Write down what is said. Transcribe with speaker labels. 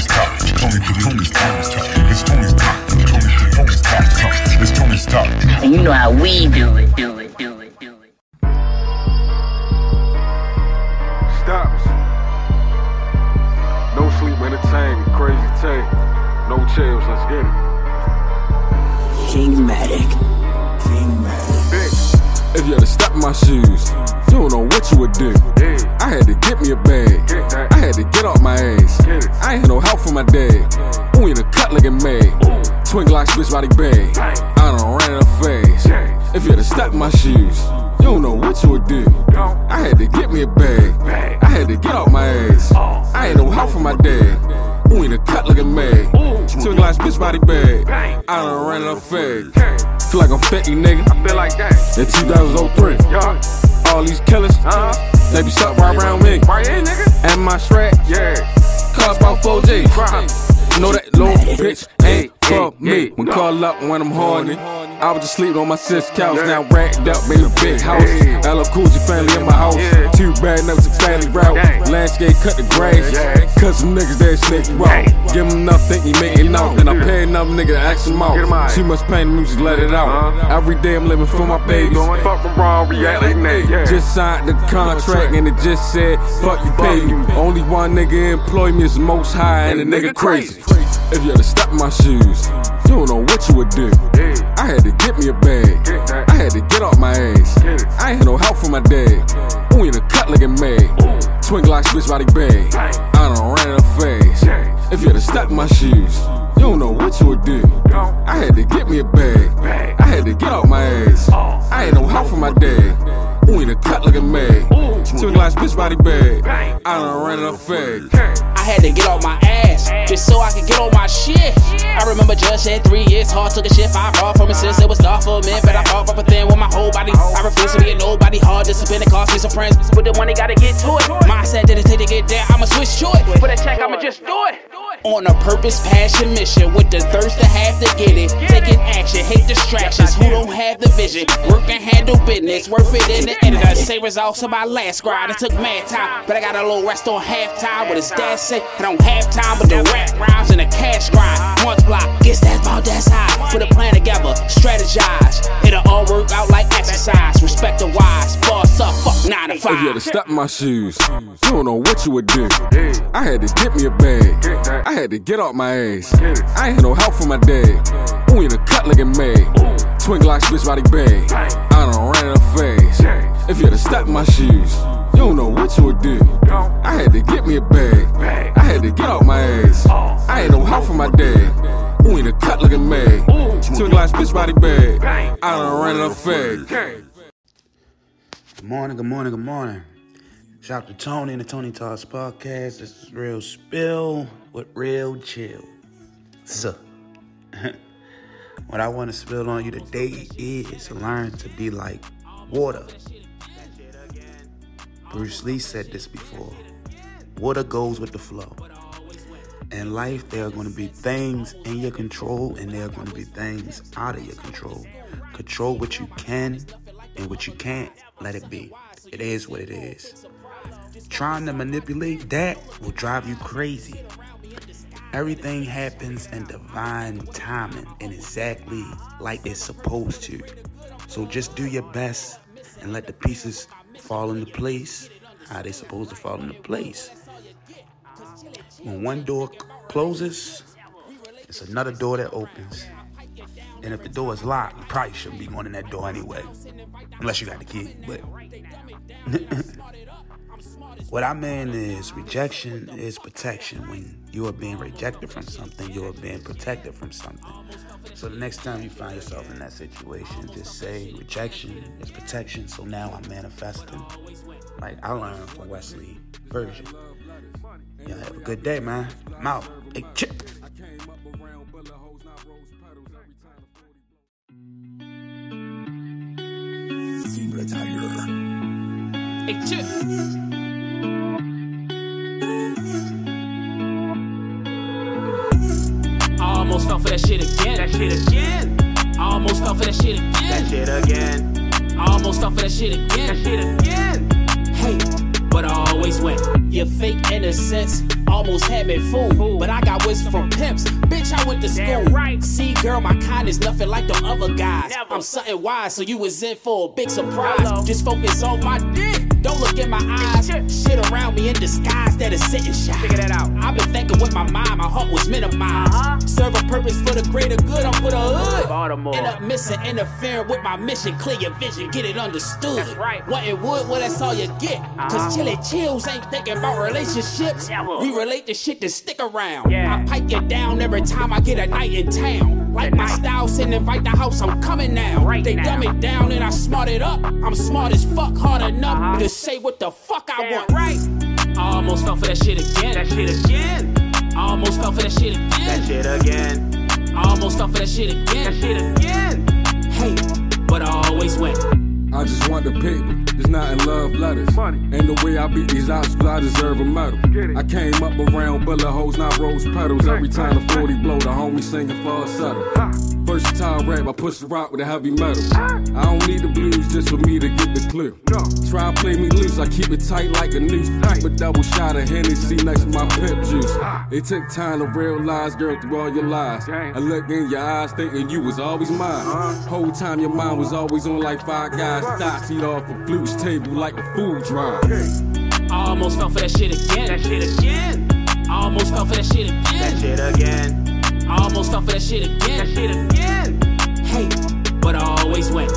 Speaker 1: Tony's top. Tony, Tony's Tony's top. It's Tony's top. Tony, Tony's top. It's Tony's top.
Speaker 2: And you know how we do it, do it, do it, do it.
Speaker 3: Stops. No sleep entertainment. Crazy tape. No chills. Let's get it.
Speaker 4: Kingmatic.
Speaker 3: Big.
Speaker 5: If you had to step in my shoes, you don't know what you would do. I had to get me a bag. Switch body bag. I done ran it up fast. If you had in my shoes, you don't know what you would do. I had to get me a bag. I had to get off my ass. I ain't no help for my dad. Only the cut looking mad. Twin Glock bitch body bag. I done ran it up fast. Feel like I'm 50, nigga.
Speaker 3: I feel like that.
Speaker 5: In 2003.
Speaker 3: Yeah.
Speaker 5: All these killers,
Speaker 3: Uh-huh.
Speaker 5: they be stuck right around me.
Speaker 3: Right here, nigga.
Speaker 5: And my Shrek
Speaker 3: Yeah.
Speaker 5: cost about 4 G.
Speaker 3: Crop.
Speaker 5: Know that little bitch ain't for me. When call up when I'm horny. I was just sleeping on my sis couch, now racked up in a big house. LL Cool J family in my house. Two bad notes, a family route. Landscape cut the grass. Cause some niggas that snake you out. Give them nothing, he making out. Then I pay enough nigga to ask him out. Too much pain, music, let it out.
Speaker 3: Uh-huh.
Speaker 5: Every day I'm living for my babies.
Speaker 3: Going fuck from wrong, reality, nigga. Yeah.
Speaker 5: Just signed the contract and it just said, fuck you, pay you. Only one nigga employ me is most high and the nigga crazy. If you had to step in my shoes, you don't know what you would do. I had to get me a bag. I had to get off my ass. I ain't had no help from my dad. Only the cut looking mad. Twin Glock switch body bag. I done ran up fast. If you had to step in my shoes, you don't know what you would do. I had to get me a bag. I had to get off my ass. I ain't no help from my dad. Only the cut looking mad. Twin Glock bitch body bag. I done ran it up fast.
Speaker 4: I had to get off my ass just so I could get on my shit. I remember just had three years hard, took a shit five hard from it since it was dark for a minute. But I fought from within with my whole body. I refuse to be a nobody hard, discipline and cost me some friends. But the money gotta get to it. Mindset didn't take to get there, I'ma switch to it. For the check, I'ma just do it. On a purpose, passion, mission with the thirst to have to get it. Taking action, hate distractions. Who don't have the vision? Work and handle business, worth it in the end. I say results of my last grind. It took mad time, but I got a little rest on halftime. What his dad say? I don't have time, but the rap rhymes and the cash grind. Multiply, guess that's about that high. Put a plan together, strategize. It'll all work out like exercise. Respect the wise, boss up, fuck nine to
Speaker 5: If you had to
Speaker 4: five.
Speaker 5: step in my shoes, you don't know what you would do.
Speaker 3: Yeah.
Speaker 5: I had to get me a bag. I had to get off my ass. I ain't had no help from my dad. Only the cut looking mad. Twin Glock bitch body bag. I done ran up fast. If you had to step in my shoes, you don't know what you would do. I had to get me a bag. I had to get off my ass. I ain't no help from my dad. Only the cut looking mad. Twin Glock bitch body bag. I done ran fast.
Speaker 3: Yeah.
Speaker 6: Good morning, good morning, good morning. Shout out to Tony and the Tony Talks podcast. This is Real Spill with Real Chill. So, what I want to spill on you today is learn to be like water. Bruce Lee said this before. Water goes with the flow. In life, there are going to be things in your control and there are going to be things out of your control. Control what you can and what you can't, let it be. It is what it is. Trying to manipulate that will drive you crazy. Everything happens in divine timing and exactly like it's supposed to. So just do your best and let the pieces fall into place how they supposed to fall into place. When one door closes, it's another door that opens. And if the door is locked, you probably shouldn't be going in that door anyway. Unless you got the key. But what I mean is rejection is protection. When you are being rejected from something, you are being protected from something. So the next time you find yourself in that situation, just say rejection is protection. So now I'm manifesting. Like I learned from Wesley Virgin. Yeah, have a good day, man. I'm out. Hey, chip.
Speaker 4: Hey, chill. Fell for that shit again. That shit again. I almost fell for that shit again. That shit again. I almost fell for that shit again. That shit again. Hey, but I always win. Your fake innocence almost had me fooled. But I got wisdom from pimps. Bitch, I went to school.
Speaker 7: right.
Speaker 4: See, girl, my kind is nothing like the other guys.
Speaker 7: Never.
Speaker 4: I'm something wise, so you was in for a big surprise.
Speaker 7: Hello.
Speaker 4: Just focus on my dick. Don't look in my eyes.
Speaker 7: Shit.
Speaker 4: Around me in disguise that is sitting shy.
Speaker 7: Figure that out.
Speaker 4: I've been thinking with my mind, my heart was minimized.
Speaker 7: Uh-huh.
Speaker 4: Serve a purpose for the greater good, I'm for the hood.
Speaker 7: Baltimore.
Speaker 4: End up missing, interfering with my mission. Clear your vision, get it understood.
Speaker 7: That's right.
Speaker 4: Wanting wood, well, that's all you get. Cause
Speaker 7: Uh-huh.
Speaker 4: chilly chills ain't thinking about relationships.
Speaker 7: Never.
Speaker 4: We relate to shit to stick around.
Speaker 7: Yeah.
Speaker 4: I pipe you down every time I get a night in town. Like my style, send invite the house, I'm coming now.
Speaker 7: Right
Speaker 4: they
Speaker 7: now.
Speaker 4: dumb it down and I smart it up. I'm smart as fuck, hard enough
Speaker 7: Uh-huh.
Speaker 4: to say what the fuck I
Speaker 7: Damn
Speaker 4: want.
Speaker 7: right.
Speaker 4: I almost fell for that shit again.
Speaker 7: That shit again.
Speaker 4: I almost fell for that shit again.
Speaker 7: That shit again.
Speaker 4: I almost fell for that shit again.
Speaker 7: That shit again.
Speaker 4: Hey, but I always win.
Speaker 5: I just want the paper, just not in love letters.
Speaker 3: Money.
Speaker 5: And the way I beat these obstacles, I deserve a medal. I came up around bullet holes, not rose petals. Every time the 40 blow, the homie singing falsetto.
Speaker 3: Ha.
Speaker 5: Versatile rap, I push the rock with a heavy metal. I don't need the blues just for me to get the clue.
Speaker 3: No.
Speaker 5: Try to play me loose, I keep it tight like a noose. Keep a double shot of Hennessy next to my pep juice. It took time to realize, girl, through all your lies.
Speaker 3: Dang.
Speaker 5: I looked in your eyes thinking you was always mine. Uh-huh. Whole time your mind was always on like five guys. Dots eat off a flute's table like a food drive.
Speaker 4: I almost fell for that shit again.
Speaker 7: That shit again.
Speaker 4: I almost fell for that shit again.
Speaker 7: That shit again.
Speaker 4: I almost fell for that shit again.
Speaker 7: That shit again.
Speaker 4: Hey, but I always win.